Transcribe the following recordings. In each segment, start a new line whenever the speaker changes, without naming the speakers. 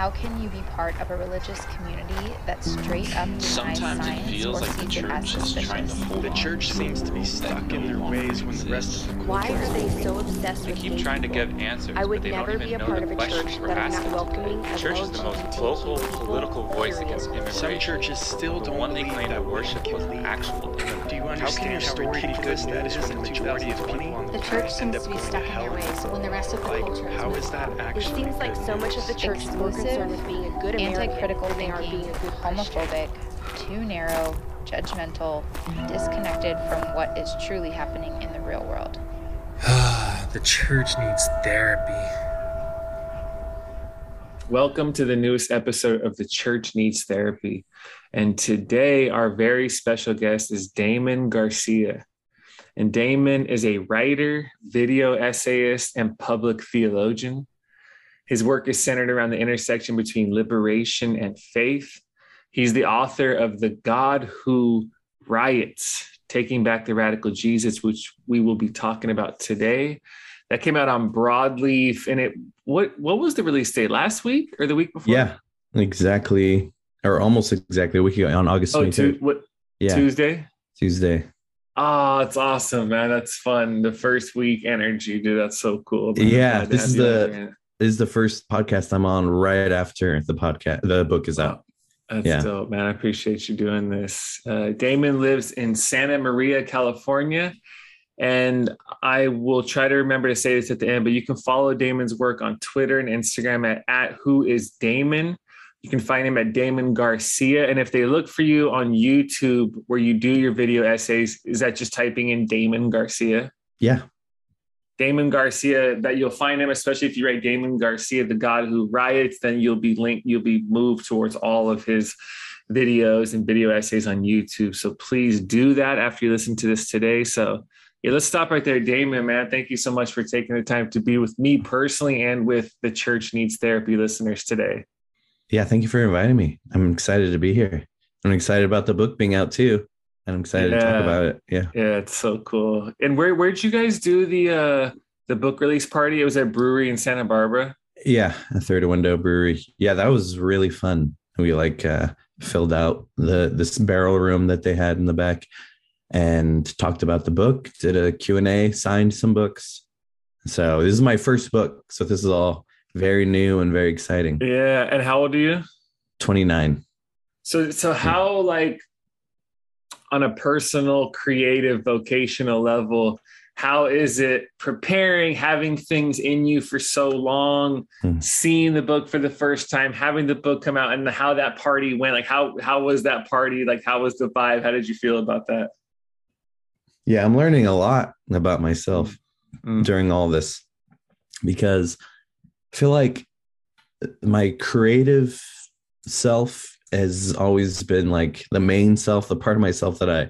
How can you be part of a religious community that straight up denies
Sometimes it feels
or
like the
sees it as
church is trying to
suspicious?
hold
The
on
church
to
seems to be stuck in their ways when the rest of the
Why are they so obsessed
They
with
keep
gay
trying to give answers,
I would
but they
never
don't
be a
know
part
the
of a
questions
church
we're
that is
asking.
not welcoming
The church is the most
LGBTQ
vocal political voice against immigration.
Some churches still
the
don't
one they claim
that
worship
women
was
can
an
lead.
actual
Do you
immigrant.
understand how ridiculous that is when the majority of people on the
The church
end
seems
up
to be
going
stuck in
hell?
their ways when the rest of the
Like,
culture is
how
moving
is that
on.
It seems like so much of the church is more
Exclusive,
concerned with being a good American
Anti-critical
than they are
thinking,
being a good Christian.
homophobic, too narrow, judgmental, disconnected from what is truly happening in the real world.
Ah, the church needs therapy.
Welcome to the newest episode of The Church Needs Therapy. And today, our very special guest is Damon Garcia. And Damon is a writer, video essayist, and public theologian. His work is centered around the intersection between liberation and faith. He's the author of The God Who Riots Taking Back the Radical Jesus, which we will be talking about today. That came out on Broadleaf, and it what what was the release date? Last week or the week before?
Yeah, exactly, or almost exactly a week ago on August
Oh,
23rd.
tu- what
yeah,
Tuesday?
Tuesday.
Ah, oh, it's awesome, man. That's fun. The first week energy, dude. That's so cool. man.
Yeah, this is the-
on here.
This is the first podcast I'm on right after the podcast. The book is out.
That's
Yeah.
dope, man. I appreciate you doing this. Uh, Damon lives in Santa Maria, California. And I will try to remember to say this at the end, but you can follow Damon's work on Twitter and Instagram at, at who is Damon. You can find him at Damon Garcia. And if they look for you on YouTube where you do your video essays, is that just typing in Damon Garcia?
Yeah,
Damon Garcia, that you'll find him, especially if you write Damon Garcia, the God who riots, then you'll be linked, you'll be moved towards all of his videos and video essays on YouTube. So please do that after you listen to this today. So yeah, let's stop right there. Damon, man, thank you so much for taking the time to be with me personally and with the Church Needs Therapy listeners today.
yeah. Thank you for inviting me. I'm excited to be here. I'm excited about the book being out too, and I'm excited to talk about it. Yeah,
Yeah, it's so cool. And where where'd you guys do the uh the book release party? It was at brewery in Santa Barbara.
yeah. A third window brewery. Yeah, that was really fun. We like uh, filled out the this barrel room that they had in the back, and talked about the book. Did a Q and A. Signed some books. So this is my first book. So this is all very new and very exciting.
Yeah. And how old are you?
29.
So so how like on a personal, creative, vocational level, how is it preparing, having things in you for so long,
Hmm.
seeing the book for the first time, having the book come out, and how that party went? Like how how was that party? Like how was the vibe? How did you feel about that?
Yeah, I'm learning a lot about myself
Mm.
during all this because I feel like my creative self has always been like the main self, the part of myself that I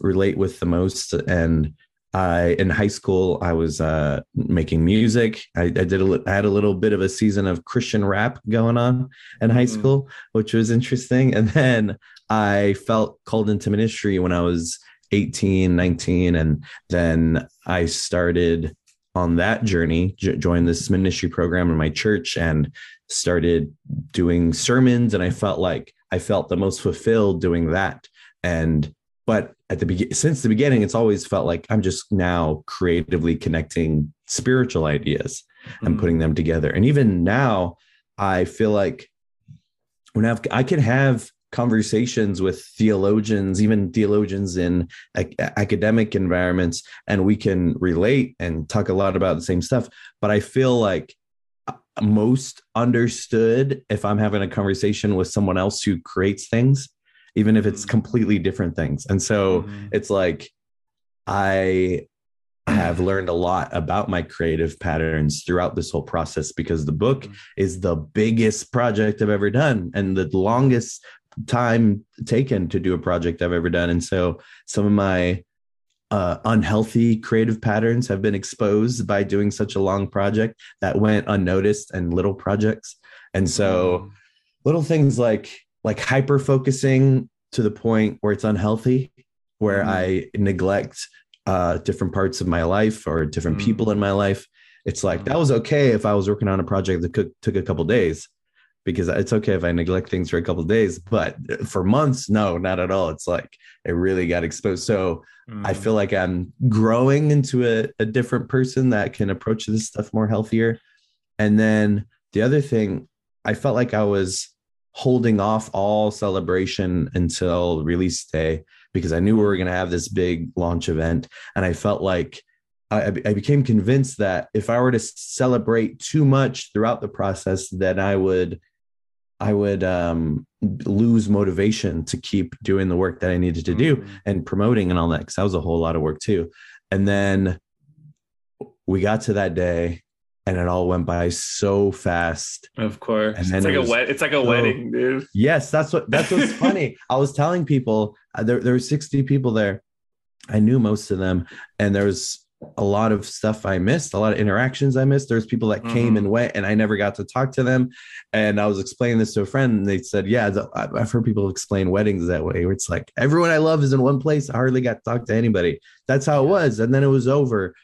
relate with the most. And I, in high school, I was uh, making music. I, I did a, I had a little bit of a season of Christian rap going on in high
Mhm.
school, which was interesting. And then I felt called into ministry when I was 18, 19. And then I started on that journey, j- joined this ministry program in my church and started doing sermons. And I felt like I felt the most fulfilled doing that. And, but at the beginning, since the beginning, it's always felt like I'm just now creatively connecting spiritual ideas and
Mm.
putting them together. And even now, I feel like when I've, I can have conversations with theologians, even theologians in ac- academic environments, and we can relate and talk a lot about the same stuff. But I feel like most understood if I'm having a conversation with someone else who creates things, even if it's
Mhm.
completely different things. And so
Mhm.
it's like I have learned a lot about my creative patterns throughout this whole process because the book
Mhm.
is the biggest project I've ever done and the longest time taken to do a project I've ever done. And so some of my uh, unhealthy creative patterns have been exposed by doing such a long project that went unnoticed and little projects. And so little things like like hyper focusing to the point where it's unhealthy, where
Mhm.
I neglect uh, different parts of my life or different
Mhm.
people in my life. It's like that was okay if I was working on a project that took a couple days because it's okay if I neglect things for a couple of days, but for months, no, not at all. It's like it really got exposed. So I
Mm.
feel like I'm growing into a, a different person that can approach this stuff more healthier. And then the other thing, I felt like I was holding off all celebration until release day because I knew we were going to have this big launch event. And I felt like I, I became convinced that if I were to celebrate too much throughout the process, then I would I would um, lose motivation to keep doing the work that I needed to do
Mm.
and promoting and all that because that was a whole lot of work too. And then we got to that day, and it all went by so fast.
Of course.
And
it's like
it
a
was
wed- it's like a
so-
wedding, dude.
Yes, that's what that's what's funny. I was telling people uh, there there were sixty people there. I knew most of them, and there was a lot of stuff I missed, a lot of interactions I missed. There's people that came
Mhm.
and went, and I never got to talk to them. And I was explaining this to a friend, and they said, "Yeah, I've heard people explain weddings that way, where it's like everyone I love is in one place. I hardly got to talk to anybody. That's how it was, and then it was over.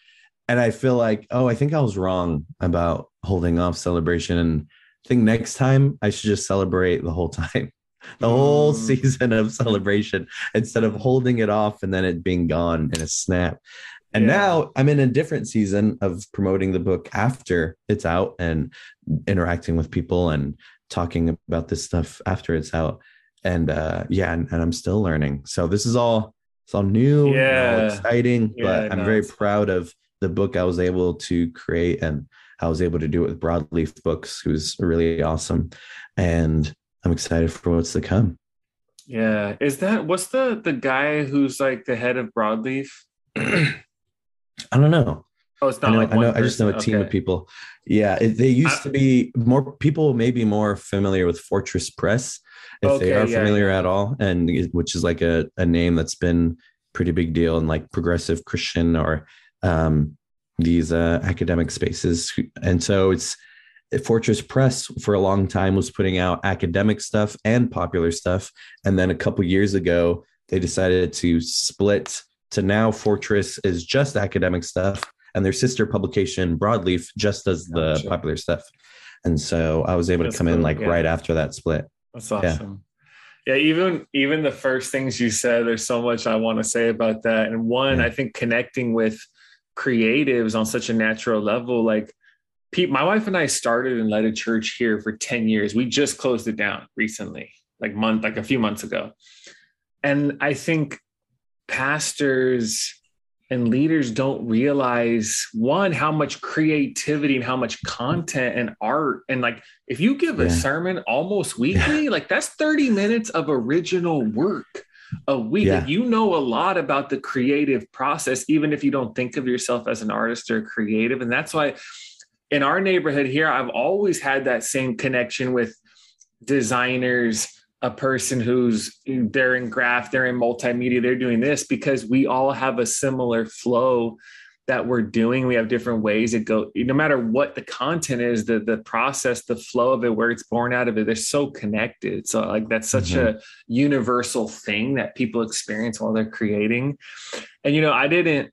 And I feel like, oh, I think I was wrong about holding off celebration, and I think next time I should just celebrate the whole time, the whole
Mm.
season of celebration instead of holding it off and then it being gone in a snap. And
Yeah.
now I'm in a different season of promoting the book after it's out and interacting with people and talking about this stuff after it's out. And uh yeah, and, and I'm still learning. So this is all it's all new, and all
Yeah.
exciting,
Yeah,
but I'm very proud of the book I was able to create and I was able to do it with Broadleaf Books, who's really awesome. And I'm excited for what's to come.
Yeah. Is that what's the the guy who's like the head of Broadleaf?
I don't know.
Oh, it's
I
not
know,
like
I know. I just know a team of people. Yeah, it, they used
I-
to be more people, may be more familiar with Fortress Press, if
Okay,
they are
yeah,
familiar
yeah.
at all, and which is like a, a name that's been pretty big deal in like progressive Christian or um, these uh, academic spaces. And so it's Fortress Press for a long time was putting out academic stuff and popular stuff, and then a couple years ago they decided to split to now Fortress is just academic stuff and their sister publication Broadleaf just does the
Gotcha.
popular stuff. And so I was able
That's
to come in like
yeah.
right after that split.
That's awesome. Yeah. even even the first things you said, there's so much I want to say about that. And one,
Yeah.
I think connecting with creatives on such a natural level, like Pete, my wife and I started and led a church here for 10 years. We just closed it down recently, like month, like a few months ago. And I think pastors and leaders don't realize one how much creativity and how much content and art. And like if you give a sermon almost weekly like that's 30 minutes of original work a week.
Yeah.
You know a lot about the creative process even if you don't think of yourself as an artist or creative. And that's why in our neighborhood here i've always had that same connection with designers a person who's they're in graph, they're in multimedia, they're doing this because we all have a similar flow that we're doing. We have different ways it go. No matter what the content is, the the process, the flow of it, where it's born out of it, they're so connected. So like that's such mm-hmm. a universal thing that people experience while they're creating. And you know, I didn't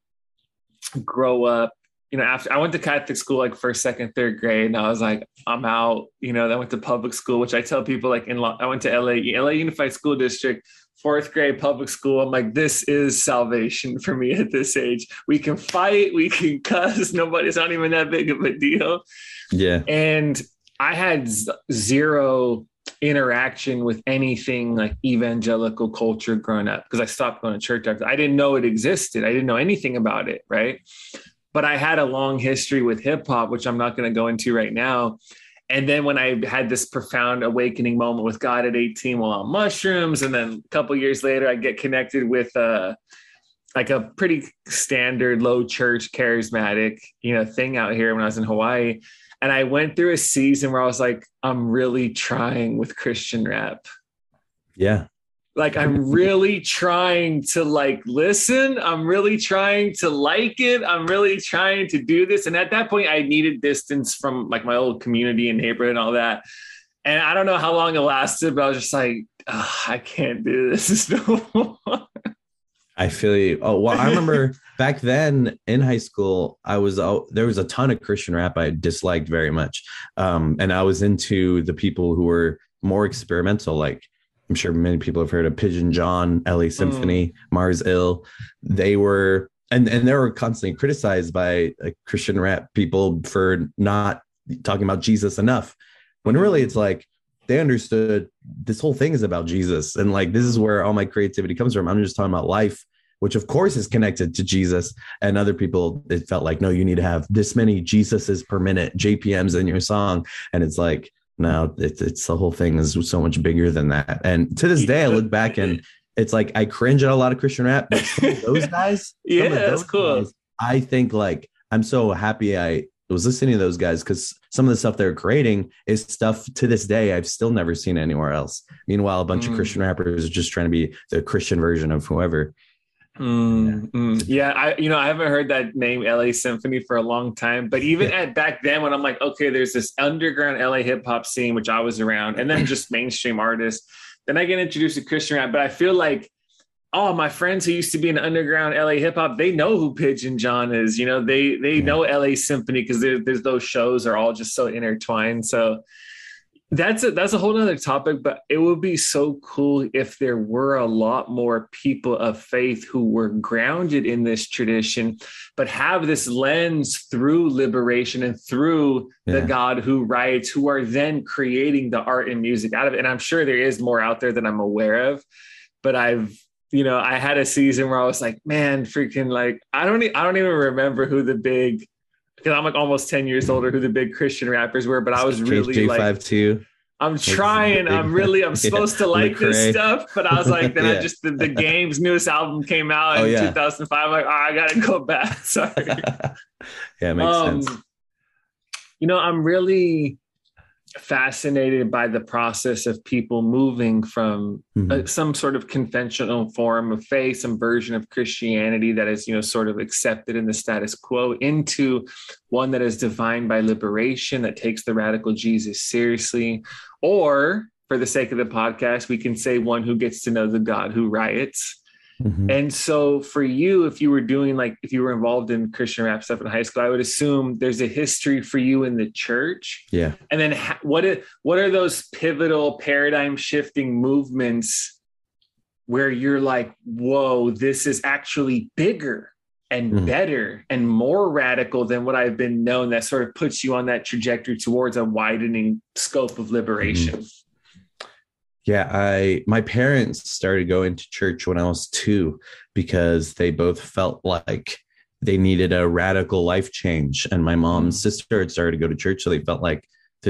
grow up you know, after I went to Catholic school like first, second, third grade, and I was like, I'm out. You know, then I went to public school, which I tell people like in I went to LA, LA Unified School District, fourth grade public school. I'm like, this is salvation for me at this age. We can fight, we can cuss. Nobody's not even that big of a deal.
Yeah.
And I had zero interaction with anything like evangelical culture growing up because I stopped going to church after. I didn't know it existed. I didn't know anything about it, right? But I had a long history with hip hop, which I'm not going to go into right now. And then when I had this profound awakening moment with God at 18 while on mushrooms, and then a couple years later, I get connected with uh, like a pretty standard low church charismatic, you know, thing out here when I was in Hawaii. And I went through a season where I was like, I'm really trying with Christian rap.
Yeah.
Like I'm really trying to like listen. I'm really trying to like it. I'm really trying to do this. And at that point, I needed distance from like my old community and neighborhood and all that. And I don't know how long it lasted, but I was just like, I can't do this no more.
I feel you. Oh well, I remember back then in high school, I was oh, there was a ton of Christian rap I disliked very much, um, and I was into the people who were more experimental. Like I'm sure many people have heard of Pigeon John, LA Symphony, Mars Ill. They were and and they were constantly criticized by uh, Christian rap people for not talking about Jesus enough. When really it's like they understood this whole thing is about Jesus and like this is where all my creativity comes from. I'm just talking about life which of course is connected to Jesus. And other people, it felt like, no, you need to have this many Jesuses per minute, JPMs in your song. And it's like, no, it's, it's the whole thing is so much bigger than that. And to this day, I look back and it's like I cringe at a lot of Christian rap, but those guys,
yeah, that's cool. Guys,
I think like I'm so happy I was listening to those guys because some of the stuff they're creating is stuff to this day I've still never seen anywhere else. Meanwhile, a bunch mm. of Christian rappers are just trying to be the Christian version of whoever.
Mm, mm. Yeah, I you know I haven't heard that name LA Symphony for a long time, but even yeah. at back then when I'm like, okay, there's this underground LA hip hop scene which I was around, and then just mainstream artists. Then I get introduced to Christian rap, but I feel like oh, my friends who used to be in underground LA hip hop, they know who Pigeon John is. You know, they they yeah. know LA Symphony because there's those shows are all just so intertwined. So that's a that's a whole other topic but it would be so cool if there were a lot more people of faith who were grounded in this tradition but have this lens through liberation and through yeah. the god who riots who are then creating the art and music out of it and i'm sure there is more out there than i'm aware of but i've you know i had a season where i was like man freaking like i don't i don't even remember who the big because I'm like almost 10 years older who the big Christian rappers were, but I was really J- like,
too.
I'm trying. I'm really. I'm supposed yeah. to like this stuff, but I was like, then yeah. I just the, the game's newest album came out in oh, yeah. 2005. I'm like, oh, I gotta go back. Sorry.
yeah, makes um, sense.
You know, I'm really fascinated by the process of people moving from mm-hmm. uh, some sort of conventional form of faith, some version of Christianity that is, you know, sort of accepted in the status quo into one that is defined by liberation, that takes the radical Jesus seriously. Or, for the sake of the podcast, we can say one who gets to know the God who riots Mm-hmm. And so for you, if you were doing like if you were involved in Christian rap stuff in high school, I would assume there's a history for you in the church.
Yeah.
And then ha- what it, what are those pivotal paradigm shifting movements where you're like, whoa, this is actually bigger and mm-hmm. better and more radical than what I've been known that sort of puts you on that trajectory towards a widening scope of liberation. Mm-hmm
yeah i my parents started going to church when i was two because they both felt like they needed a radical life change. And my mom's mm. sister had started to go to church so they felt like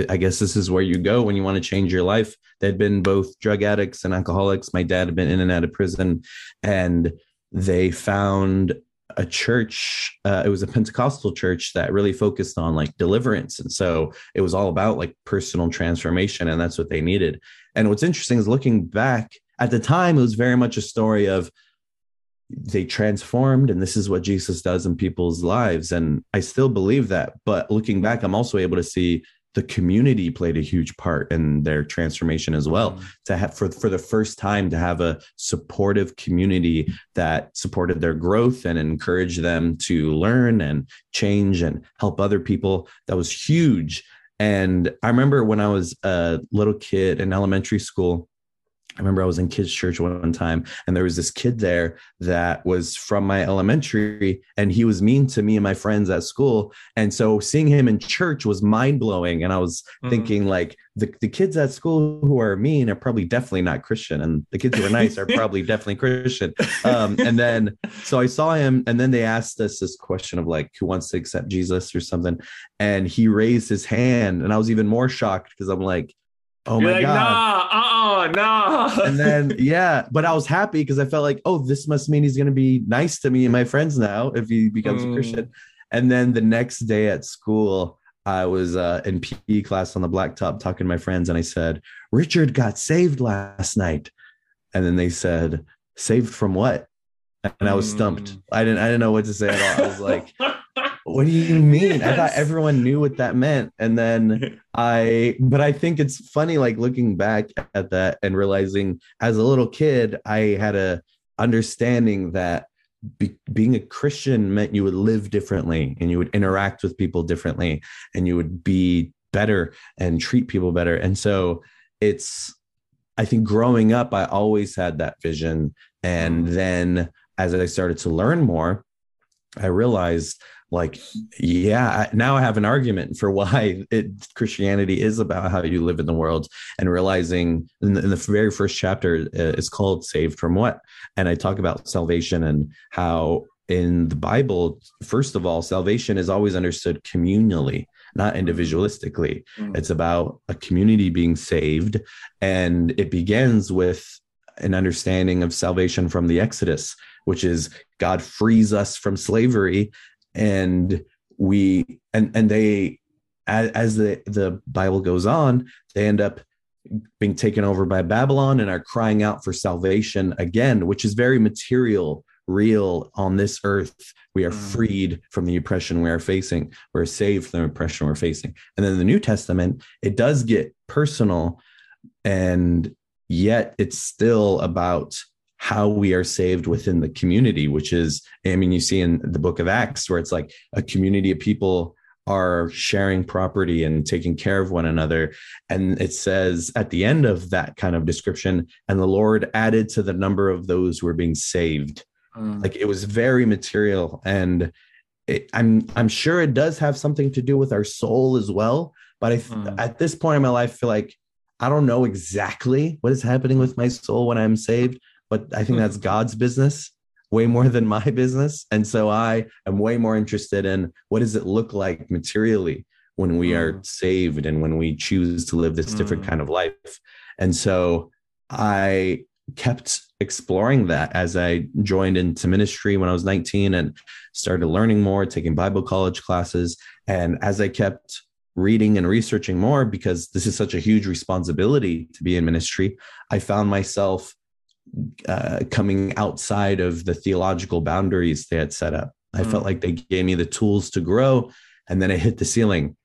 i guess this is where you go when you want to change your life. They'd been both drug addicts and alcoholics. My dad had been in and out of prison and they found a church uh, it was a pentecostal church that really focused on like deliverance. And so it was all about like personal transformation and that's what they needed and what's interesting is looking back at the time, it was very much a story of they transformed, and this is what Jesus does in people's lives. And I still believe that. But looking back, I'm also able to see the community played a huge part in their transformation as well mm-hmm. to have for, for the first time to have a supportive community that supported their growth and encouraged them to learn and change and help other people that was huge and I remember when I was a little kid in elementary school, I remember I was in kids' church one time, and there was this kid there that was from my elementary, and he was mean to me and my friends at school. And so seeing him in church was mind blowing. And I was mm. thinking, like, the, the kids at school who are mean are probably definitely not Christian, and the kids who are nice are probably definitely Christian. Um, and then so I saw him, and then they asked us this question of like, who wants to accept Jesus or something, and he raised his hand, and I was even more shocked because I'm like, oh You're my like, god,
nah, uh, nah.
and then yeah, but I was happy because I felt like, oh, this must mean he's gonna be nice to me and my friends now if he becomes mm. a Christian. And then the next day at school I was uh, in PE class on the blacktop talking to my friends, and I said, Richard got saved last night. And then they said, Saved from what? And I was stumped. Mm. I didn't I didn't know what to say at all. I was like, What do you mean? Yes. I thought everyone knew what that meant. And then I but I think it's funny, like looking back at that and realizing as a little kid, I had a understanding that be, being a Christian meant you would live differently and you would interact with people differently and you would be better and treat people better. And so it's, I think growing up, I always had that vision. And mm-hmm. then as I started to learn more, I realized like yeah now i have an argument for why it, christianity is about how you live in the world and realizing in the, in the very first chapter uh, it's called saved from what and i talk about salvation and how in the bible first of all salvation is always understood communally not individualistically mm. it's about a community being saved and it begins with an understanding of salvation from the exodus which is God frees us from slavery and we and and they as, as the the bible goes on they end up being taken over by babylon and are crying out for salvation again which is very material real on this earth. We are mm. freed from the oppression we are facing. We're saved from the oppression we're facing. And then the new testament it does get personal and yet it's still about how we are saved within the community, which is, I mean, you see in the book of Acts where it's like a community of people are sharing property and taking care of one another. And it says at the end of that kind of description, and the Lord added to the number of those who are being saved. Mm. Like it was very material. And it, I'm I'm sure it does have something to do with our soul as well. But I, mm. at this point in my life, I feel like I don't know exactly what is happening with my soul when I'm saved, but I think that's God's business way more than my business. And so I am way more interested in what does it look like materially when we are mm. saved and when we choose to live this different mm. kind of life. And so I kept exploring that as I joined into ministry when I was 19 and started learning more, taking Bible college classes. And as I kept reading and researching more, because this is such a huge responsibility to be in ministry, I found myself uh, coming outside of the theological boundaries they had set up. I mm. felt like they gave me the tools to grow, and then I hit the ceiling,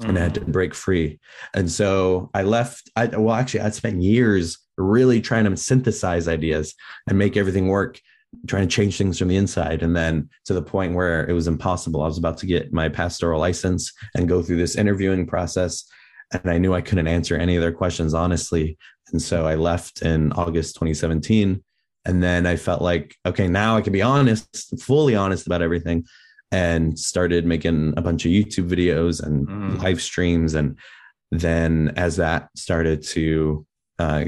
mm. and I had to mm. break free. And so I left. I well, actually, I'd spent years really trying to synthesize ideas and make everything work, trying to change things from the inside, and then to the point where it was impossible. I was about to get my pastoral license and go through this interviewing process and I knew I couldn't answer any of their questions honestly. And so I left in August 2017. And then I felt like, okay, now I can be honest, fully honest about everything, and started making a bunch of YouTube videos and mm. live streams. And then as that started to uh,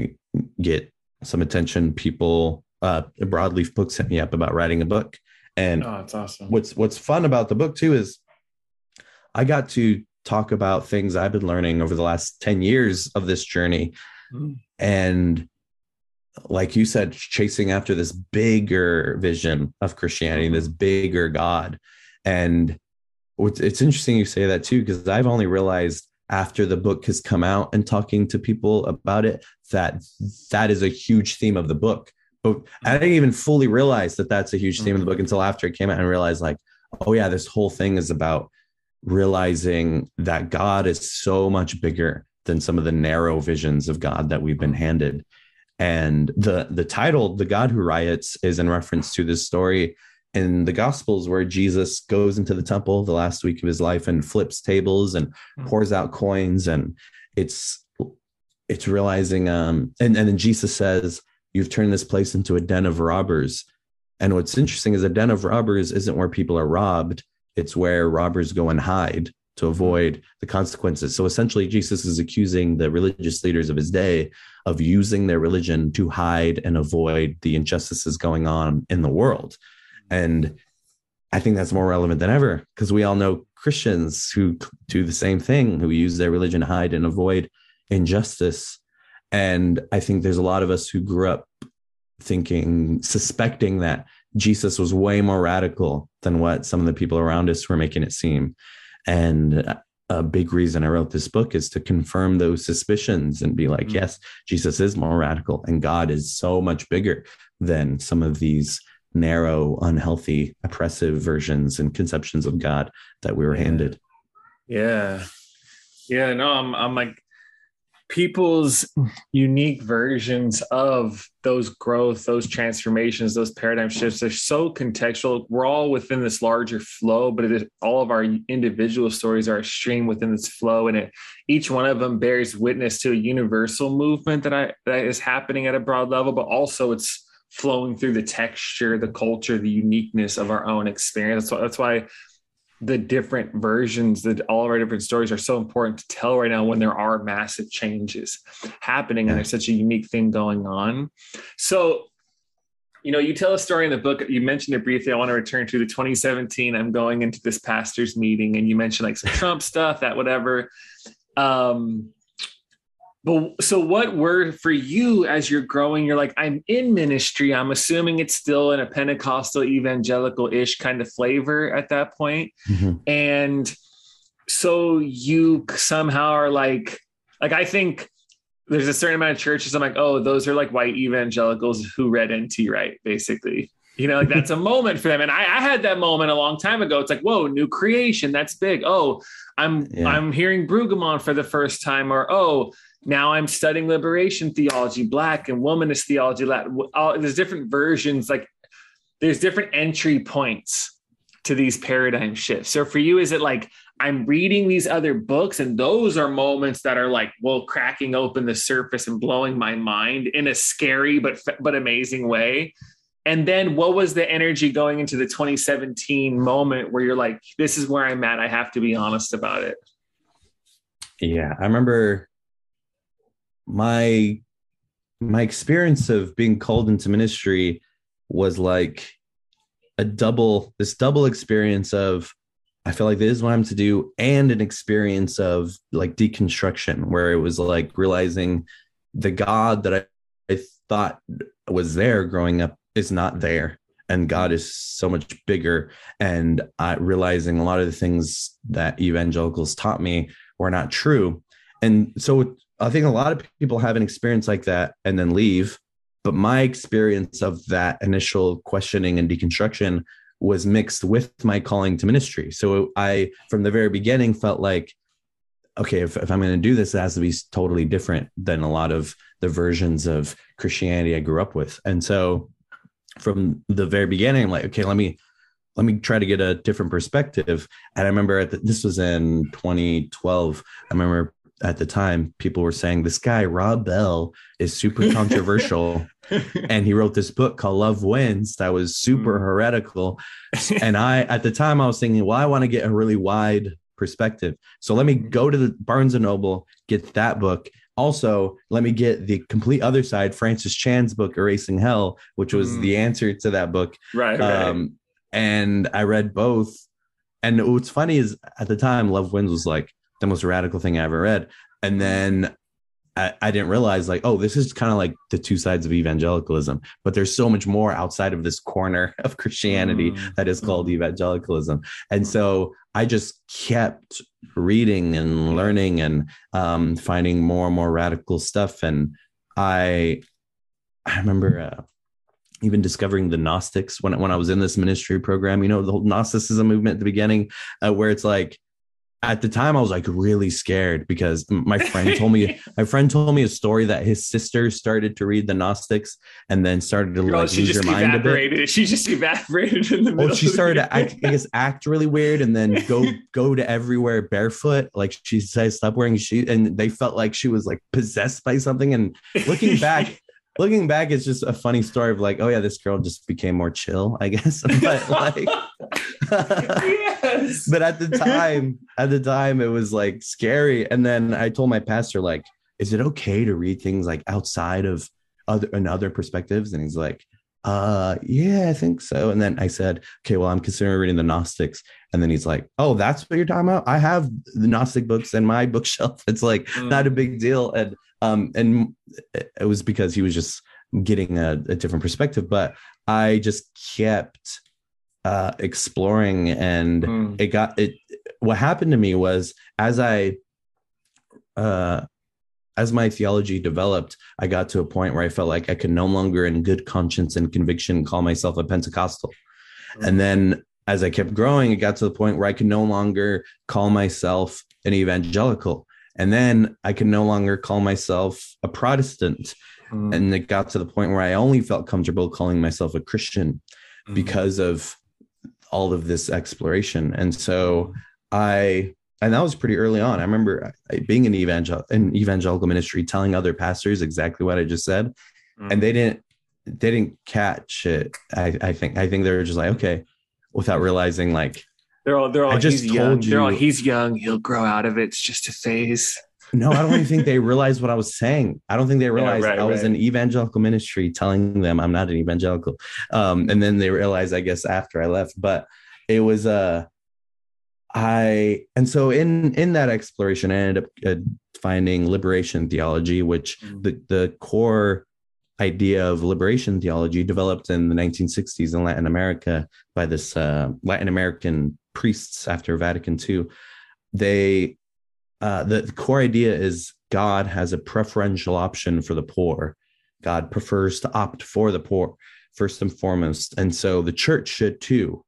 get some attention, people, uh, Broadleaf Books hit me up about writing a book. And
oh, that's awesome.
What's what's fun about the book too is I got to talk about things I've been learning over the last 10 years of this journey. Mm. And like you said, chasing after this bigger vision of Christianity, mm-hmm. this bigger God. And it's interesting you say that too, because I've only realized after the book has come out and talking to people about it that that is a huge theme of the book. But I didn't even fully realize that that's a huge theme of the book mm-hmm. until after it came out and realized, like, oh, yeah, this whole thing is about realizing that God is so much bigger than some of the narrow visions of God that we've been handed. And the the title, The God Who Riots, is in reference to this story in the Gospels where Jesus goes into the temple the last week of his life and flips tables and hmm. pours out coins. And it's it's realizing um and, and then Jesus says, You've turned this place into a den of robbers. And what's interesting is a den of robbers isn't where people are robbed it's where robbers go and hide to avoid the consequences. So essentially, Jesus is accusing the religious leaders of his day of using their religion to hide and avoid the injustices going on in the world. And I think that's more relevant than ever because we all know Christians who do the same thing, who use their religion to hide and avoid injustice. And I think there's a lot of us who grew up thinking, suspecting that Jesus was way more radical than what some of the people around us were making it seem. And a big reason I wrote this book is to confirm those suspicions and be like, mm-hmm. yes, Jesus is more radical and God is so much bigger than some of these narrow, unhealthy, oppressive versions and conceptions of God that we were
yeah.
handed.
Yeah. Yeah. No, I'm, I'm like, people's unique versions of those growth, those transformations, those paradigm shifts. They're so contextual. We're all within this larger flow, but it is, all of our individual stories are a stream within this flow, and it, each one of them bears witness to a universal movement that I that is happening at a broad level, but also it's flowing through the texture, the culture, the uniqueness of our own experience. That's why, that's why the different versions that all of our different stories are so important to tell right now when there are massive changes happening and there's such a unique thing going on. So, you know, you tell a story in the book, you mentioned it briefly. I want to return to the 2017. I'm going into this pastor's meeting, and you mentioned like some Trump stuff, that whatever. Um, but so what were for you as you're growing? You're like, I'm in ministry. I'm assuming it's still in a Pentecostal evangelical ish kind of flavor at that point.
Mm-hmm.
And so you somehow are like, like I think there's a certain amount of churches. I'm like, oh, those are like white evangelicals who read NT Wright, basically. You know, like that's a moment for them. And I, I, had that moment a long time ago. It's like, whoa, new creation. That's big. Oh, I'm yeah. I'm hearing Brueggemann for the first time, or oh, now I'm studying liberation theology, black and womanist theology. There's different versions, like there's different entry points to these paradigm shifts. So for you, is it like I'm reading these other books, and those are moments that are like, well, cracking open the surface and blowing my mind in a scary but but amazing way. And then what was the energy going into the 2017 moment where you're like, this is where I'm at. I have to be honest about it.
Yeah, I remember my my experience of being called into ministry was like a double this double experience of I feel like this is what I'm to do, and an experience of like deconstruction, where it was like realizing the God that I, I thought was there growing up is not there, and God is so much bigger. And I realizing a lot of the things that evangelicals taught me were not true. And so I think a lot of people have an experience like that and then leave. But my experience of that initial questioning and deconstruction was mixed with my calling to ministry. So I, from the very beginning, felt like, okay, if, if I'm going to do this, it has to be totally different than a lot of the versions of Christianity I grew up with. And so from the very beginning, I'm like, okay, let me let me try to get a different perspective. And I remember the, this was in 2012. I remember at the time people were saying this guy rob bell is super controversial. And he wrote this book called love wins that was super mm. heretical. And i at the time i was thinking well i want to get a really wide perspective. So let me mm. go to the barnes and noble get that book. Also let me get the complete other side francis chan's book erasing hell which was mm. the answer to that book.
Right, um, right
and i read both. And what's funny is at the time love wins was like the most radical thing I ever read. And then I, I didn't realize like, oh, this is kind of like the two sides of evangelicalism, but there's so much more outside of this corner of Christianity mm. that is called evangelicalism. And so I just kept reading and learning and um, finding more and more radical stuff. And I, I remember uh, even discovering the Gnostics when when I was in this ministry program. You know, the whole Gnosticism movement at the beginning, uh, where it's like at the time I was like really scared because my friend told me my friend told me a story that his sister started to read the Gnostics and then started to oh, like lose her mind a bit.
She just evaporated in the middle.
Well, she started to act, I guess act really weird and then go go to everywhere barefoot. Like she says, stop wearing shoes, and they felt like she was like possessed by something. And looking back. looking back, it's just a funny story of like, oh yeah, this girl just became more chill, I guess. But like, yes. but at the time, at the time, it was like scary. And then I told my pastor, like, is it okay to read things like outside of other and other perspectives? And he's like, uh yeah i think so and then i said okay well i'm considering reading the gnostics and then he's like oh that's what you're talking about i have the gnostic books in my bookshelf it's like mm. not a big deal and um and it was because he was just getting a, a different perspective but i just kept uh, exploring and mm. it got it what happened to me was as i uh, as my theology developed i got to a point where i felt like i could no longer in good conscience and conviction call myself a pentecostal mm. and then as i kept growing it got to the point where i could no longer call myself an evangelical And then I could no longer call myself a Protestant.
Mm.
And it got to the point where I only felt comfortable calling myself a Christian
Mm.
because of all of this exploration. And so I, and that was pretty early on. I remember being in evangel in evangelical ministry, telling other pastors exactly what I just said,
Mm.
and they didn't they didn't catch it. I, I think I think they were just like okay, without realizing like
they're all they're all
I just
he's young.
told
They're all
you-
he's young. He'll grow out of it. It's just a phase.
No, I don't even think they realized what I was saying. I don't think they realized
right,
I was
right.
in evangelical ministry telling them I'm not an evangelical. Um, and then they realized, I guess, after I left. But it was uh I and so in in that exploration, I ended up uh, finding liberation theology, which
Mm.
the the core idea of liberation theology developed in the 1960s in Latin America by this uh, Latin American priests after Vatican II. They uh, the, core idea is God has a preferential option for the poor. God prefers to opt for the poor first and foremost, and so the church should too.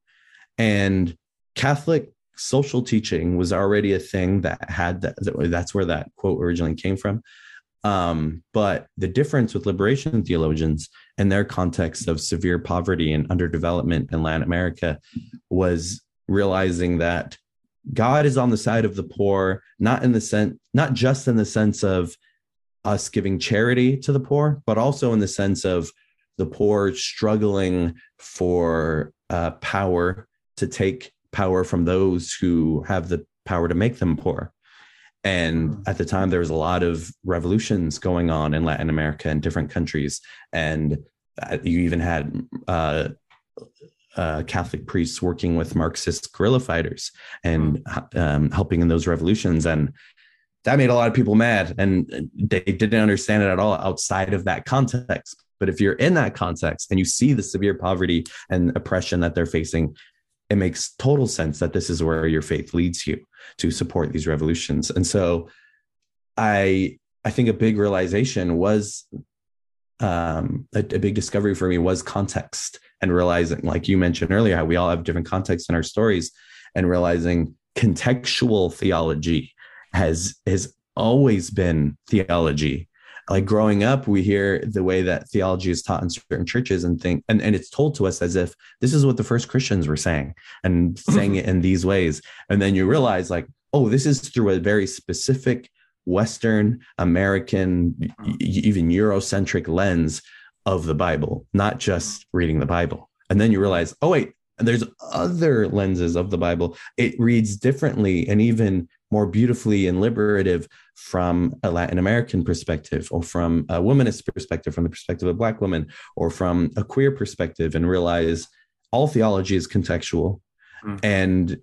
And Catholic social teaching was already a thing that had that. That's where that quote originally came from. Um, but the difference with liberation theologians and their context of severe poverty and underdevelopment in Latin America was realizing that God is on the side of the poor, not in the sense, not just in the sense of us giving charity to the poor, but also in the sense of the poor struggling for uh, power to take power from those who have the power to make them poor. And at the time, there was a lot of revolutions going on in Latin America and different countries. And uh, you even had uh, uh, Catholic priests working with Marxist guerrilla fighters and um, helping in those revolutions. And that made a lot of people mad. And they didn't understand it at all outside of that context. But if you're in that context and you see the severe poverty and oppression that they're facing, it makes total sense that this is where your faith leads you to support these revolutions. And so I I think a big realization was um, a, a big discovery for me was context and realizing, like you mentioned earlier, how we all have different contexts in our stories, and realizing contextual theology has has always been theology. Like growing up, we hear the way that theology is taught in certain churches and think, and, and it's told to us as if this is what the first Christians were saying and mm-hmm. saying it in these ways. And then you realize, like, oh, this is through a very specific Western American, even Eurocentric lens of the Bible, not just reading the Bible. And then you realize, oh, wait, there's other lenses of the Bible. It reads differently and even more beautifully and liberative from a Latin American perspective, or from a womanist perspective, from the perspective of Black women, or from a queer perspective, and realize all theology is contextual.
Mm.
And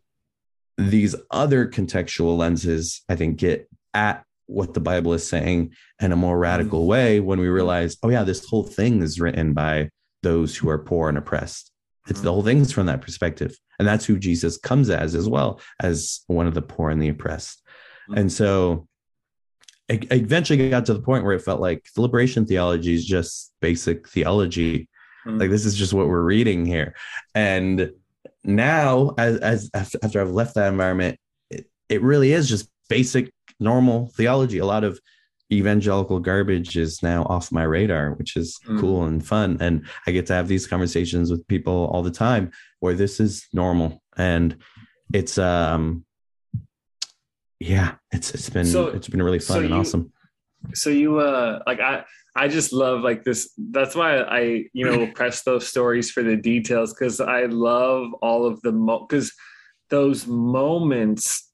these other contextual lenses, I think, get at what the Bible is saying in a more mm-hmm. radical way when we mm-hmm. realize, oh, yeah, this whole thing is written by those who are poor and oppressed. It's the mm-hmm. whole thing's from that perspective. And that's who Jesus comes as, as well as one of the poor and the oppressed. And so it eventually got to the point where it felt like the liberation theology is just basic theology. Like this is just what we're reading here. And now, as, as after, after I've left that environment, it, it really is just basic, normal theology. A lot of evangelical garbage is now off my radar, which is
Mm.
cool and fun. And I get to have these conversations with people all the time where this is normal. And it's um yeah, it's it's been
So-
it's been really fun
so
and
you-
awesome.
so you uh like i i just love like this that's why i you know press those stories for the details because i love all of the mo because those moments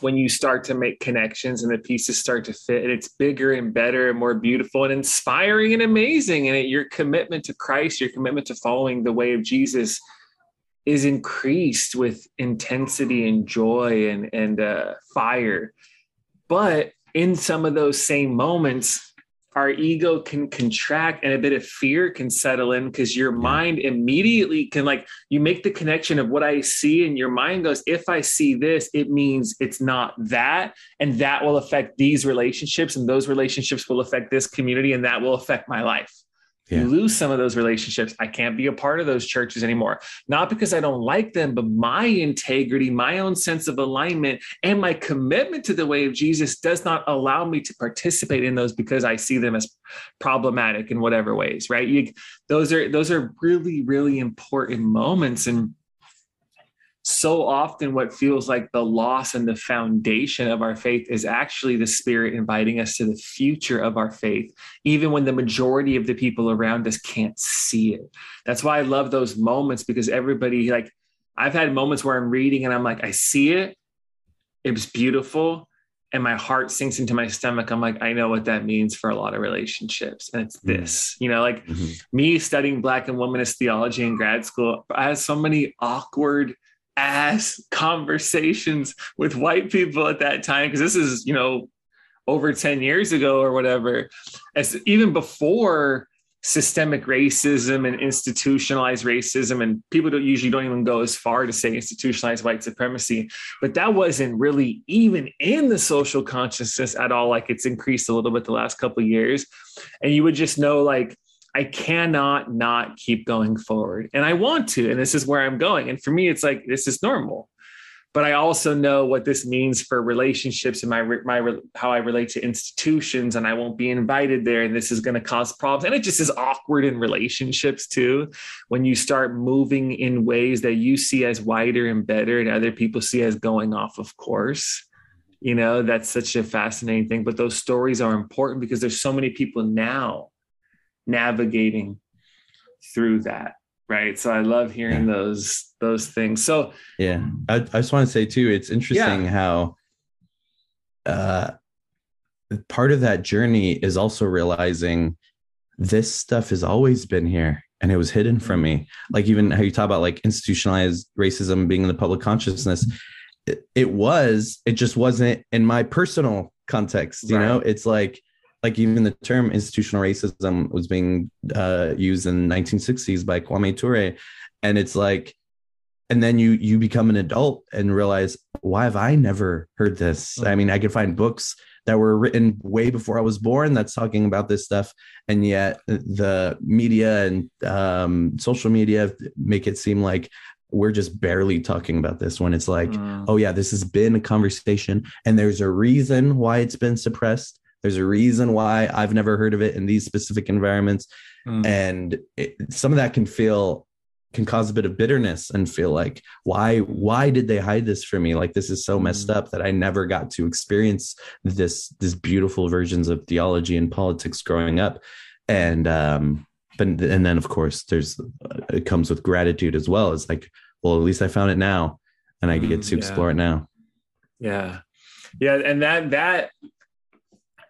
when you start to make connections and the pieces start to fit and it's bigger and better and more beautiful and inspiring and amazing. And your commitment to christ your commitment to following the way of jesus is increased with intensity and joy and and uh, fire. But in some of those same moments our ego can contract and a bit of fear can settle in because your mind immediately can like you make the connection of what i see and your mind goes if i see this it means it's not that and that will affect these relationships and those relationships will affect this community and that will affect my life
Yeah.
You lose some of those relationships. I can't be a part of those churches anymore. Not because I don't like them, but my integrity, my own sense of alignment, and my commitment to the way of Jesus does not allow me to participate in those because I see them as problematic in whatever ways, right? You, those are those are really, really important moments. And so often what feels like the loss and the foundation of our faith is actually the spirit inviting us to the future of our faith even when the majority of the people around us can't see it. That's why i love those moments because everybody like i've had moments where i'm reading and i'm like i see it it was beautiful and my heart sinks into my stomach. I'm like i know what that means for a lot of relationships and it's this you know like
Mhm.
me studying black and womanist theology in grad school i had so many awkward ass conversations with white people at that time because this is you know over 10 years ago or whatever as even before systemic racism and institutionalized racism and people don't usually don't even go as far to say institutionalized white supremacy but that wasn't really even in the social consciousness at all like it's increased a little bit the last couple years. And you would just know like I cannot not keep going forward. And I want to. And this is where I'm going. And for me, it's like, this is normal. But I also know what this means for relationships and my, my, how I relate to institutions. And I won't be invited there. And this is going to cause problems. And it just is awkward in relationships too. When you start moving in ways that you see as wider and better and other people see as going off of course you know that's such a fascinating thing but those stories are important because there's so many people now navigating through that right so i love hearing those those things so
Yeah. I, I just want to say too, it's interesting how uh part of that journey is also realizing this stuff has always been here and it was hidden from me. Like even how you talk about like institutionalized racism being in the public consciousness. It, it was, it just wasn't in my personal context, you know? It's like like even the term institutional racism was being uh, used in the 1960s by Kwame Ture. And it's like, and then you you become an adult and realize why have i never heard this? I mean i could find books that were written way before i was born that's talking about this stuff. And yet the media and um, social media make it seem like we're just barely talking about this when it's like
mm,
oh yeah this has been a conversation and there's a reason why it's been suppressed there's a reason why i've never heard of it in these specific environments.
Mm,
and it, some of that can feel can cause a bit of bitterness and feel like why why did they hide this from me? Like this is so messed
Mm.
up that i never got to experience this this beautiful versions of theology and politics growing up. And um but and then of course there's it comes with gratitude as well. It's like well at least i found it now and i get
Mm,
to
yeah.
explore it now.
Yeah. Yeah and that that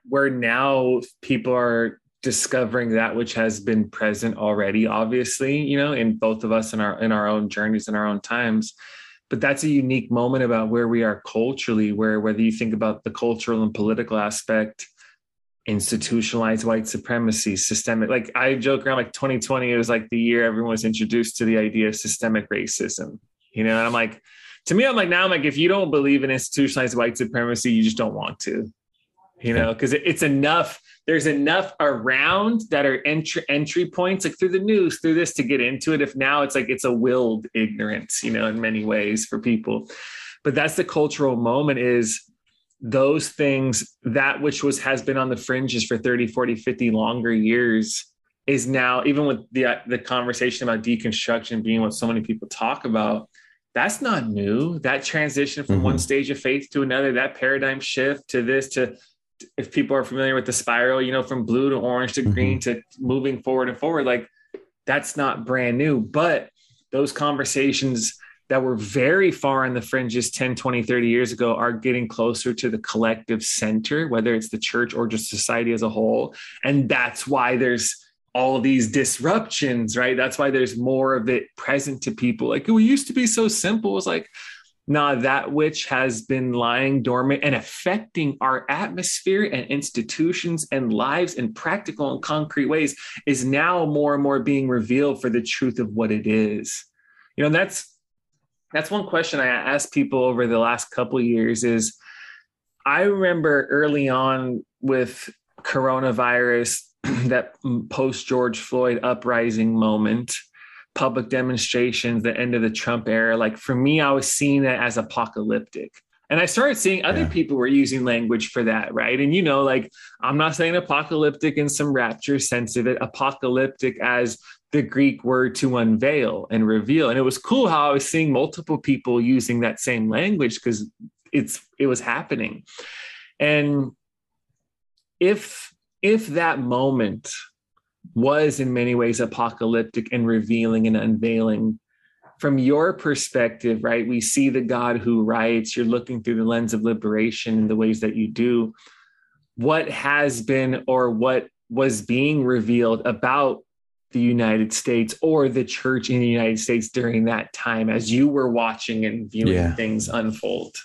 where now people are discovering that which has been present already obviously you know in both of us in our in our own journeys in our own times. But that's a unique moment about where we are culturally where whether you think about the cultural and political aspect institutionalized white supremacy systemic like i joke around like 2020 it was like the year everyone was introduced to the idea of systemic racism you know? And i'm like to me i'm like now i'm like if you don't believe in institutionalized white supremacy you just don't want to you know because it's enough there's enough around that are entry entry points like through the news through this to get into it if now it's like it's a willed ignorance you know in many ways for people. But that's the cultural moment is those things that which was has been on the fringes for 30 40 50 longer years is now even with the the conversation about deconstruction being what so many people talk about that's not new. That transition from one
Mhm.
stage of faith to another that paradigm shift to this to if people are familiar with the spiral you know from blue to orange to green mm-hmm. to moving forward and forward like that's not brand new. But those conversations that were very far on the fringes 10 20 30 years ago are getting closer to the collective center whether it's the church or just society as a whole. And that's why there's all these disruptions right? That's why there's more of it present to people. Like it used to be so simple. It was like nah that which has been lying dormant and affecting our atmosphere and institutions and lives in practical and concrete ways is now more and more being revealed for the truth of what it is. You know that's that's one question I asked people over the last couple years is I remember early on with coronavirus that post George Floyd uprising moment, public demonstrations, the end of the Trump era. Like for me, I was seeing that as apocalyptic. And I started seeing other
Yeah.
people were using language for that, right? And you know, like I'm not saying apocalyptic in some rapture sense of it, apocalyptic as the Greek word to unveil and reveal. And it was cool how I was seeing multiple people using that same language because it's it was happening. And if if that moment was in many ways apocalyptic and revealing and unveiling. From your perspective right we see the god who riots you're looking through the lens of liberation in the ways that you do. What has been or what was being revealed about the United States or the church in the United States during that time as you were watching and viewing
Yeah.
things unfold?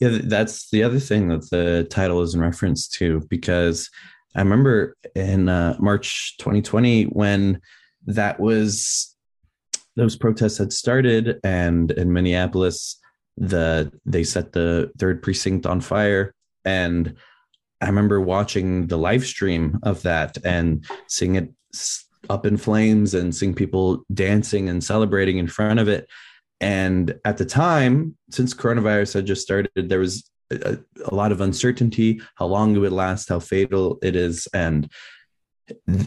Yeah, that's the other thing that the title is in reference to because I remember in uh, March 2020 when that was those protests had started and in Minneapolis the they set the third precinct on fire. And I remember watching the live stream of that and seeing it up in flames and seeing people dancing and celebrating in front of it. And at the time, since coronavirus had just started, there was a, a lot of uncertainty how long it would last, how fatal it is. And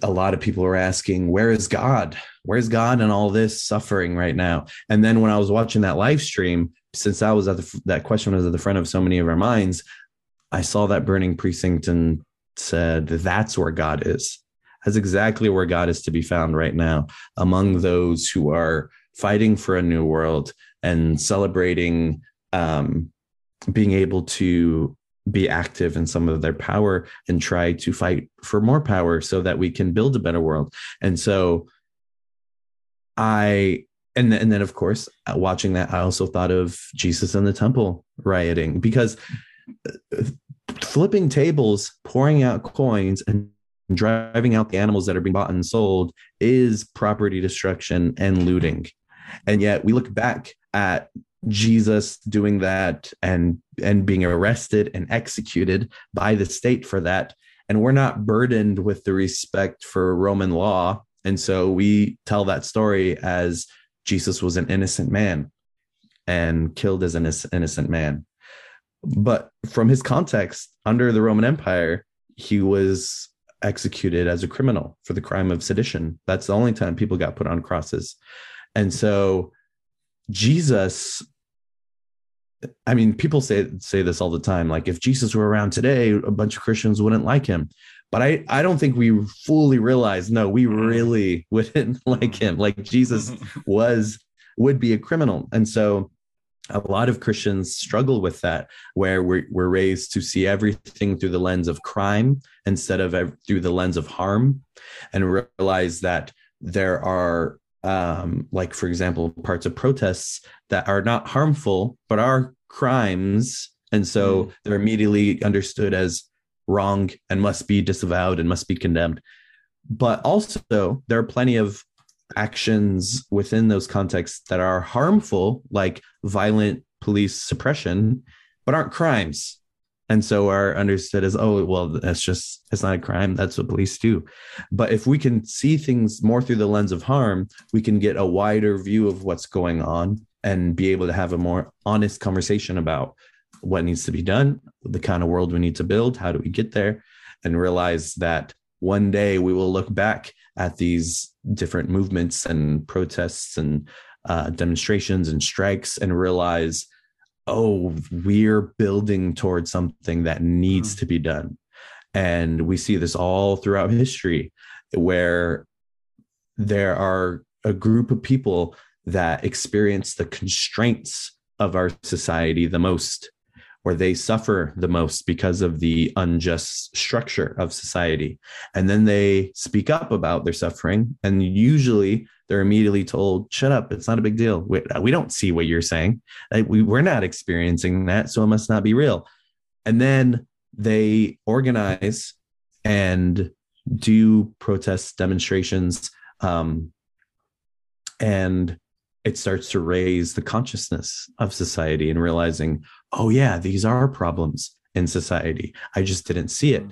a lot of people were asking, Where is God? Where's God in all this suffering right now? And then when I was watching that live stream, since that was at the, that question was at the front of so many of our minds, I saw that burning precinct and said, That's where God is. That's exactly where God is to be found right now among those who are fighting for a new world and celebrating um, being able to be active in some of their power and try to fight for more power so that we can build a better world. And so I and then, and then of course watching that I also thought of Jesus in the temple rioting because uh, flipping tables, pouring out coins and driving out the animals that are being bought and sold is property destruction and looting. And yet we look back at Jesus doing that and and being arrested and executed by the state for that. And we're not burdened with the respect for Roman law. And so we tell that story as Jesus was an innocent man and killed as an innocent- man. But from his context under the Roman Empire he was executed as a criminal for the crime of sedition. That's the only time people got put on crosses. And so Jesus I mean people say say this all the time like if Jesus were around today a bunch of Christians wouldn't like him. But I I don't think we fully realize no we mm-hmm. really wouldn't like him. Mm-hmm. Like Jesus mm-hmm. was would be a criminal. And so a lot of Christians struggle with that where we're, we're raised to see everything through the lens of crime instead of through the lens of harm and realize that there are um, like for example parts of protests that are not harmful but are crimes. And so they're immediately understood as wrong and must be disavowed and must be condemned. But also there are plenty of actions within those contexts that are harmful like violent police suppression but aren't crimes and so are understood as oh well that's just it's not a crime. That's what police do. But if we can see things more through the lens of harm we can get a wider view of what's going on and be able to have a more honest conversation about what needs to be done the kind of world we need to build how do we get there and realize that one day we will look back at these different movements and protests and uh, demonstrations and strikes and realize oh we're building towards something that needs mm. to be done. And we see this all throughout history where there are a group of people that experience the constraints of our society the most or they suffer the most because of the unjust structure of society. And then they speak up about their suffering and usually they're immediately told shut up it's not a big deal. We, we don't see what you're saying. We, we're not experiencing that so it must not be real. And then they organize and do protest demonstrations um, and it starts to raise the consciousness of society and realizing oh yeah these are problems in society. I just didn't see it.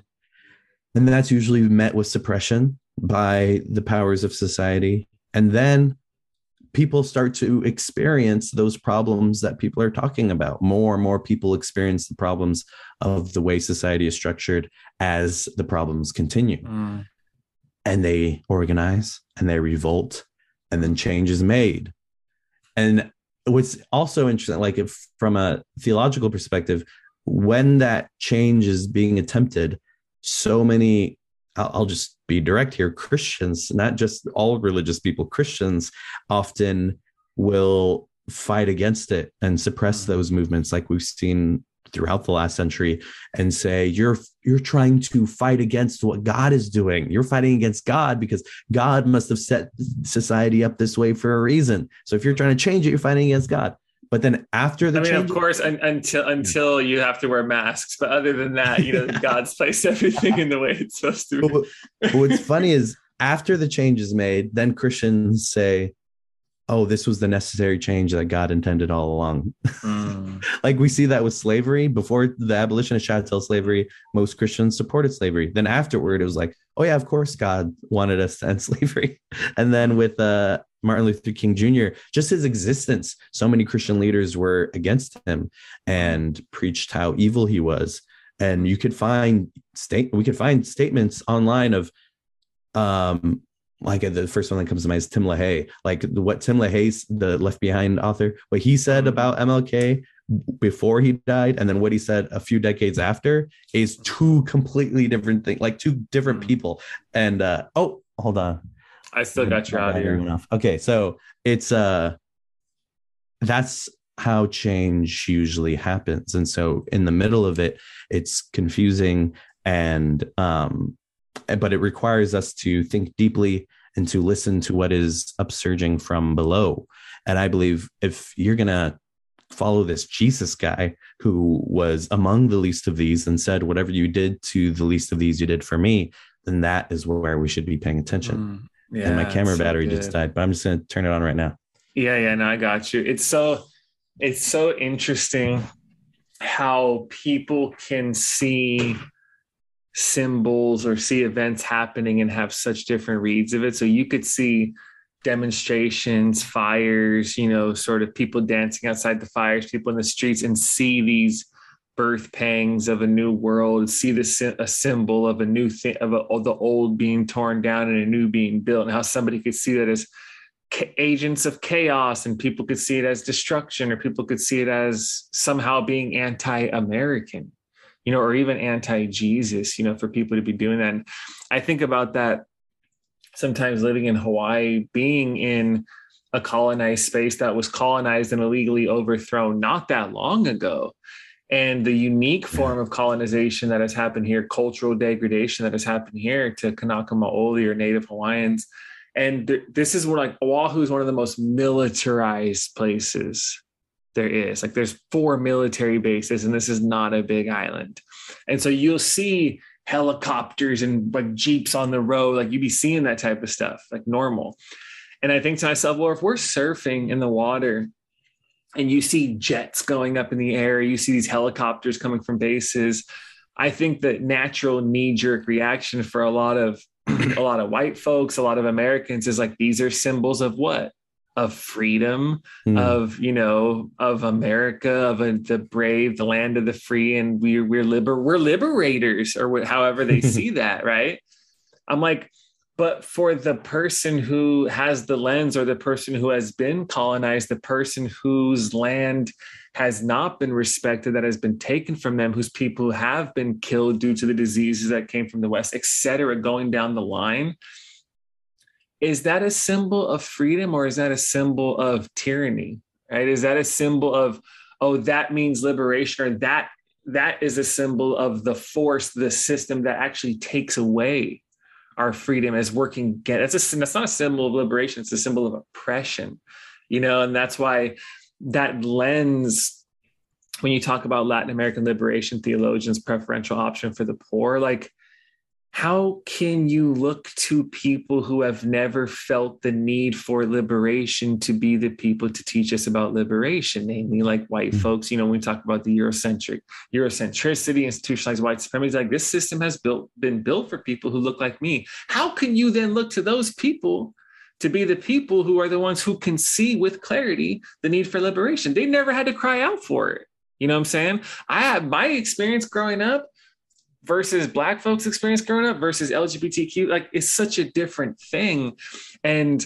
And that's usually met with suppression by the powers of society and then people start to experience those problems that people are talking about. More and more people experience the problems of the way society is structured as the problems continue.
Mm.
and they organize and they revolt and then change is made. And what's also interesting like if from a theological perspective when that change is being attempted so many I'll, I'll just be direct here christians not just all religious people christians often will fight against it and suppress mm. those movements like we've seen throughout the last century and say you're you're trying to fight against what God is doing. You're fighting against God because God must have set society up this way for a reason. So if you're trying to change it, you're fighting against God. But then after the
I mean,
change,
of course, un- until until you have to wear masks, but other than that, you know, God's placed everything in the way it's supposed to. Be.
but what's funny is after the change is made, then Christians say, "Oh, this was the necessary change that God intended all along."
Mm.
like we see that with slavery before the abolition of chattel slavery most christians supported slavery then afterward it was like oh yeah of course god wanted us to end slavery and then with uh martin luther king jr just his existence so many christian leaders were against him and preached how evil he was and you could find state we could find statements online of um like the first one that comes to mind is Tim LaHaye. Like what Tim LaHaye, the Left Behind author, what he said about MLK before he died, and then what he said a few decades after is two completely different things, like two different
Mhm.
people. And uh oh, hold on,
I still got your
out off. Okay, so it's uh that's how change usually happens. And so in the middle of it, it's confusing and um but it requires us to think deeply and to listen to what is upsurging from below. And I believe if you're gonna follow this Jesus guy who was among the least of these and said, Whatever you did to the least of these, you did for me, then that is where we should be paying attention.
Yeah,
and my camera
so
battery just died, but I'm just gonna turn it on right now.
Yeah, yeah, no, I got you. It's so it's so interesting how people can see symbols or see events happening and have such different reads of it. So you could see demonstrations, fires, you know, sort of people dancing outside the fires, people in the streets, and see these birth pangs of a new world, see the a symbol of a new thing of, a, of the old being torn down and a new being built, and how somebody could see that as ca- agents of chaos and people could see it as destruction or people could see it as somehow being anti-american you know or even anti-jesus you know for people to be doing that. And i think about that sometimes living in hawaii being in a colonized space that was colonized and illegally overthrown not that long ago and the unique form of colonization that has happened here cultural degradation that has happened here to kanaka maoli or native hawaiians and th- this is where like Oahu is one of the most militarized places there is. Like there's four military bases, and this is not a big island. And so you'll see helicopters and like jeeps on the road, like you'd be seeing that type of stuff, like normal. And I think to myself, well, if we're surfing in the water and you see jets going up in the air, you see these helicopters coming from bases. I think that natural knee-jerk reaction for a lot of a lot of white folks, a lot of Americans is like these are symbols of what? Of freedom,
Hmm.
of you know, of America, of a, the brave, the land of the free, and we're we're liber we're liberators, or wh- however they see that, right? I'm like, but for the person who has the lens, or the person who has been colonized, the person whose land has not been respected, that has been taken from them, whose people have been killed due to the diseases that came from the West, etc going down the line. Is that a symbol of freedom or is that a symbol of tyranny? Right? Is that a symbol of, oh, that means liberation, or that that is a symbol of the force, the system that actually takes away our freedom as working get That's a that's not a symbol of liberation, it's a symbol of oppression, you know, and that's why that lens when you talk about Latin American liberation theologians preferential option for the poor like how can you look to people who have never felt the need for liberation to be the people to teach us about liberation, namely like white
Mhm.
folks? You know, when we talk about the Eurocentric, Eurocentricity, institutionalized white supremacy, like this system has built been built for people who look like me. How can you then look to those people to be the people who are the ones who can see with clarity the need for liberation? They never had to cry out for it. You know what I'm saying? I had my experience growing up versus black folks experience growing up versus lgbtq like it's such a different thing. And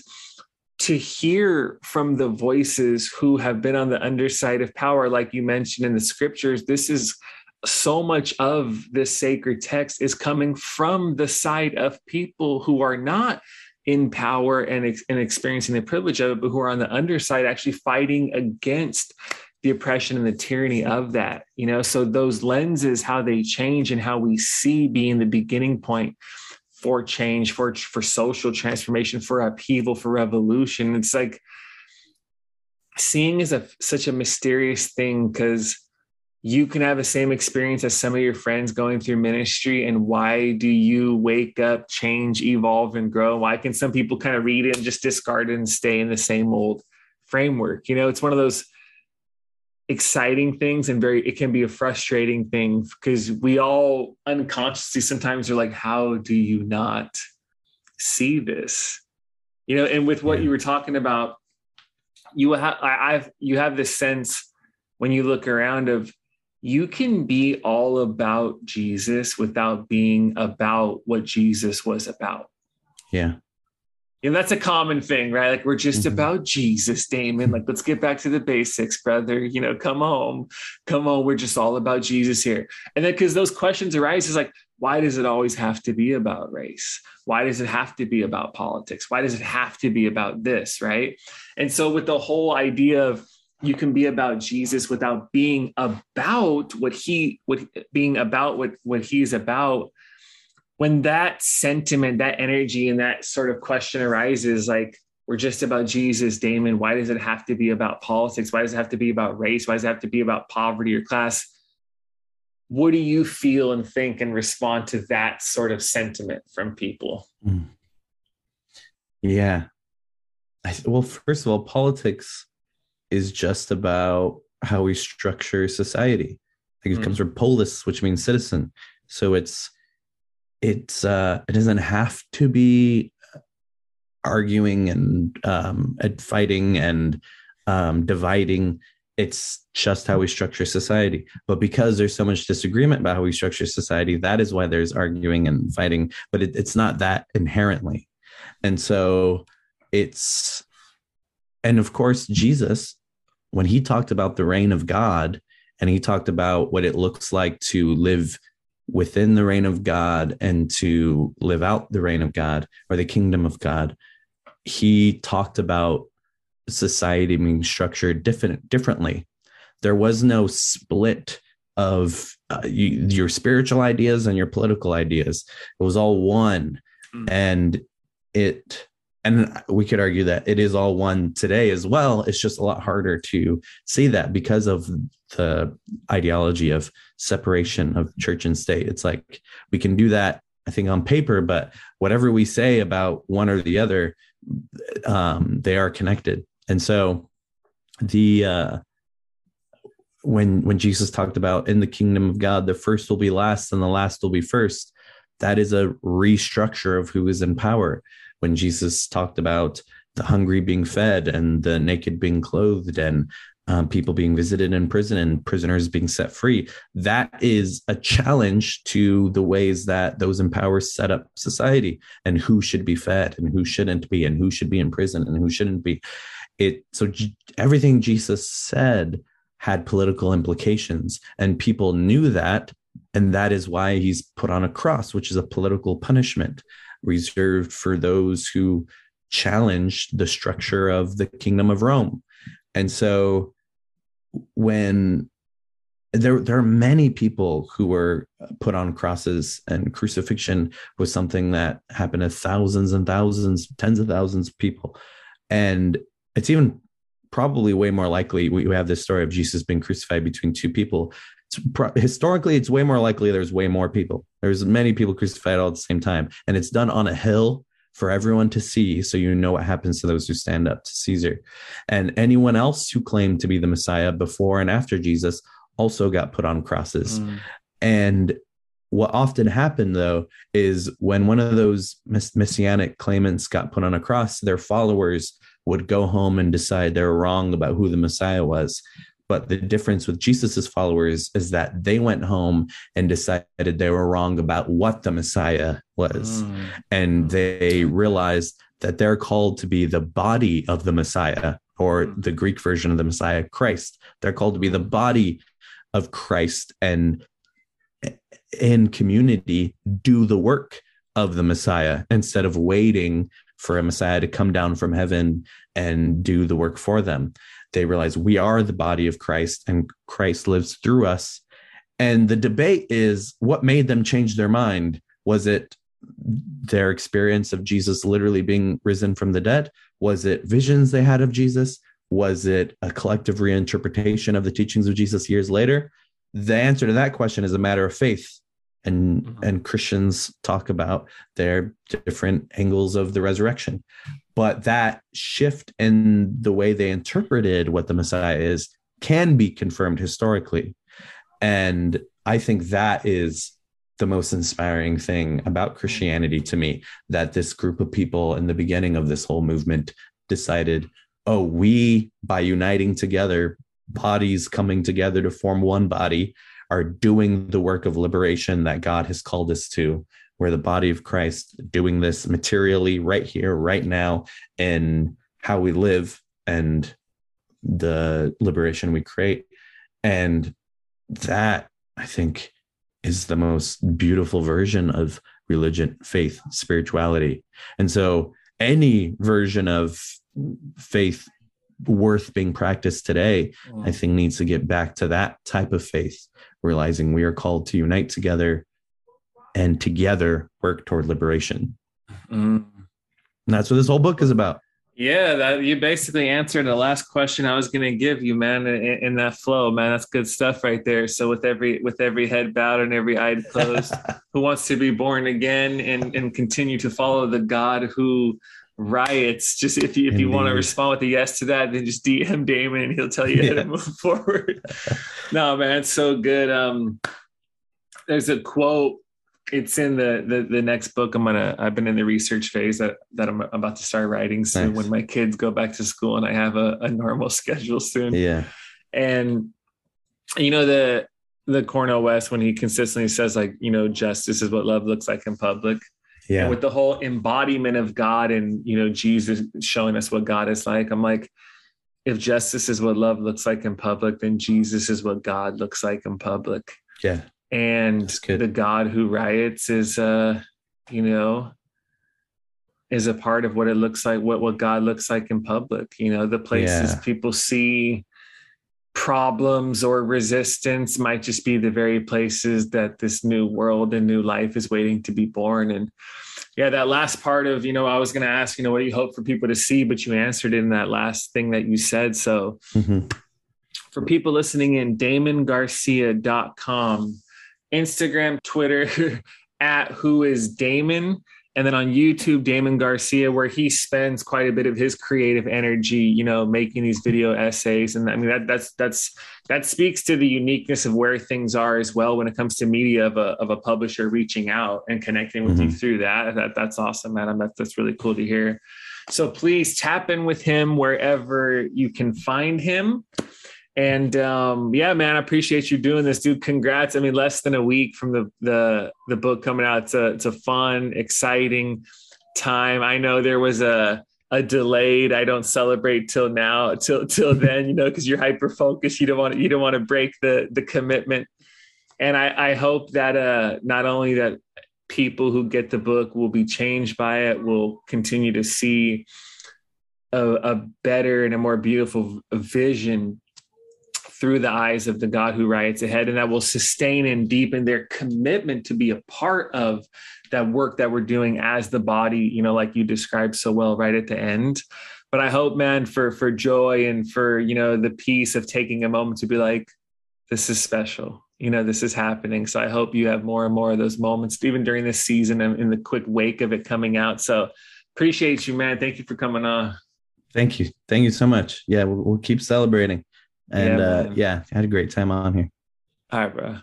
to hear from the voices who have been on the underside of power like you mentioned in the scriptures this is so much of this sacred text is coming from the side of people who are not in power and, and experiencing the privilege of it, but who are on the underside actually fighting against the oppression and the tyranny of that you know? So those lenses how they change and how we see being the beginning point for change for for social transformation for upheaval for revolution. It's like seeing is a such a mysterious thing because you can have the same experience as some of your friends going through ministry and why do you wake up change evolve and grow? Why can some people kind of read it and just discard it and stay in the same old framework? You know it's one of those exciting things and very it can be a frustrating thing because we all unconsciously sometimes are like how do you not see this? You know and with what you were talking about you have i've you have this sense when you look around of you can be all about jesus without being about what jesus was about.
Yeah.
And that's a common thing, right? Like we're just
Mhm.
about Jesus, Damon. Like, let's get back to the basics, brother. You know, come home, come on. We're just all about Jesus here. And then because those questions arise, is like, why does it always have to be about race? Why does it have to be about politics? Why does it have to be about this, right? And so with the whole idea of you can be about Jesus without being about what he what being about what what he's about when that sentiment, that energy, and that sort of question arises, like we're just about Jesus, Damon. Why does it have to be about politics? Why does it have to be about race? Why does it have to be about poverty or class? What do you feel and think and respond to that sort of sentiment from people?
Yeah. I, well, first of all, politics is just about how we structure society. Like it
Mm.
comes from polis, which means citizen. So it's it's uh it doesn't have to be arguing and um and fighting and um dividing. It's just how we structure society. But because there's so much disagreement about how we structure society, that is why there's arguing and fighting. But it, it's not that inherently. And so it's, and of course, Jesus, when he talked about the reign of God and he talked about what it looks like to live within the reign of God and to live out the reign of God or the kingdom of God, he talked about society being structured different, differently. There was no split of uh, you, your spiritual ideas and your political ideas. It was all one.
Mm.
And it, and we could argue that it is all one today as well. It's just a lot harder to see that because of the ideology of separation of church and state. It's like we can do that, I think, on paper, but whatever we say about one or the other, um, they are connected. And so the uh when when Jesus talked about in the kingdom of God, the first will be last and the last will be first, that is a restructure of who is in power. When Jesus talked about the hungry being fed and the naked being clothed and um, people being visited in prison and prisoners being set free, that is a challenge to the ways that those in power set up society and who should be fed and who shouldn't be and who should be in prison and who shouldn't be. It so J- everything Jesus said had political implications, and people knew that, and that is why he's put on a cross, which is a political punishment reserved for those who challenged the structure of the kingdom of Rome. And so when there there are many people who were put on crosses and crucifixion was something that happened to thousands and thousands tens of thousands of people. And it's even probably way more likely we have this story of jesus being crucified between two people. It's pro- historically it's way more likely there's way more people There's many people crucified all at the same time, and it's done on a hill for everyone to see, so you know what happens to those who stand up to Caesar. And anyone else who claimed to be the Messiah before and after Jesus also got put on crosses.
Mm.
And what often happened though is when one of those mess- messianic claimants got put on a cross, their followers would go home and decide they were wrong about who the Messiah was. But the difference with Jesus's followers is that they went home and decided they were wrong about what the Messiah was.
Mm.
And they realized that they're called to be the body of the Messiah, or the Greek version of the Messiah, Christ. They're called to be the body of Christ and in community do the work of the Messiah instead of waiting for a Messiah to come down from heaven and do the work for them. They realize we are the body of Christ and Christ lives through us. And the debate is what made them change their mind? Was it their experience of Jesus literally being risen from the dead? Was it visions they had of Jesus? Was it a collective reinterpretation of the teachings of Jesus years later? The answer to that question is a matter of faith. And,
Mhm.
and Christians talk about their different angles of the resurrection. But that shift in the way they interpreted what the Messiah is can be confirmed historically. And I think that is the most inspiring thing about Christianity to me that this group of people in the beginning of this whole movement decided, oh, we, by uniting together, bodies coming together to form one body, are doing the work of liberation that God has called us to. We're the body of Christ doing this materially right here, right now, in how we live and the liberation we create. And that, I think, is the most beautiful version of religion, faith, spirituality. And so, any version of faith worth being practiced today, hmm. I think, needs to get back to that type of faith, realizing we are called to unite together and together work toward liberation.
Mm.
And that's what this whole book is about.
Yeah, that you basically answered the last question I was going to give you, man. In, in that flow, man, that's good stuff right there. So with every with every head bowed and every eye closed, who wants to be born again and and continue to follow the God who riots? Just if you if you want to respond with a yes to that, then just DM Damon and he'll tell you how to move forward. no, man, it's so good. Um, there's a quote it's in the, the the next book i'm gonna i've been in the research phase that that i'm about to start writing soon
Nice.
when my kids go back to school and i have a, a normal schedule soon
Yeah.
and you know the the cornel west when he consistently says like you know justice is what love looks like in public and
Yeah.
with the whole embodiment of god and you know jesus showing us what god is like i'm like if justice is what love looks like in public then jesus is what god looks like in public
Yeah.
And the god who riots is uh you know is a part of what it looks like what what god looks like in public you know the places
Yeah.
people see problems or resistance might just be the very places that this new world and new life is waiting to be born and yeah that last part of you know i was going to ask you know what do you hope for people to see but you answered in that last thing that you said so
Mhm.
for people listening in, damongarcia.com, Instagram, Twitter, at who is Damon, and then on YouTube, Damon Garcia, where he spends quite a bit of his creative energy, you know, making these video essays. And I mean that that's that's that speaks to the uniqueness of where things are as well when it comes to media of a of a publisher reaching out and connecting with you mm-hmm. through that. That that's awesome, man. That's that's really cool to hear. So please tap in with him wherever you can find him. And um, yeah, man, I appreciate you doing this, dude. Congrats! I mean, less than a week from the the the book coming out. It's a it's a fun, exciting time. I know there was a a delayed. I don't celebrate till now, till till then, you know, because you're hyper focused. You don't want to, you don't want to break the the commitment. And I I hope that uh not only that people who get the book will be changed by it, will continue to see a, a better and a more beautiful vision through the eyes of the God who riots ahead, and that will sustain and deepen their commitment to be a part of that work that we're doing as the body, you know, like you described so well right at the end. But I hope, man, for for joy and for you know the peace of taking a moment to be like, this is special. You know, this is happening. So I hope you have more and more of those moments, even during this season and in the quick wake of it coming out. So appreciate you, man. Thank you for coming on.
Thank you. Thank you so much. Yeah, we'll, we'll keep celebrating. And uh,
yeah,
uh, yeah, I had a great time on here.
All right, bro.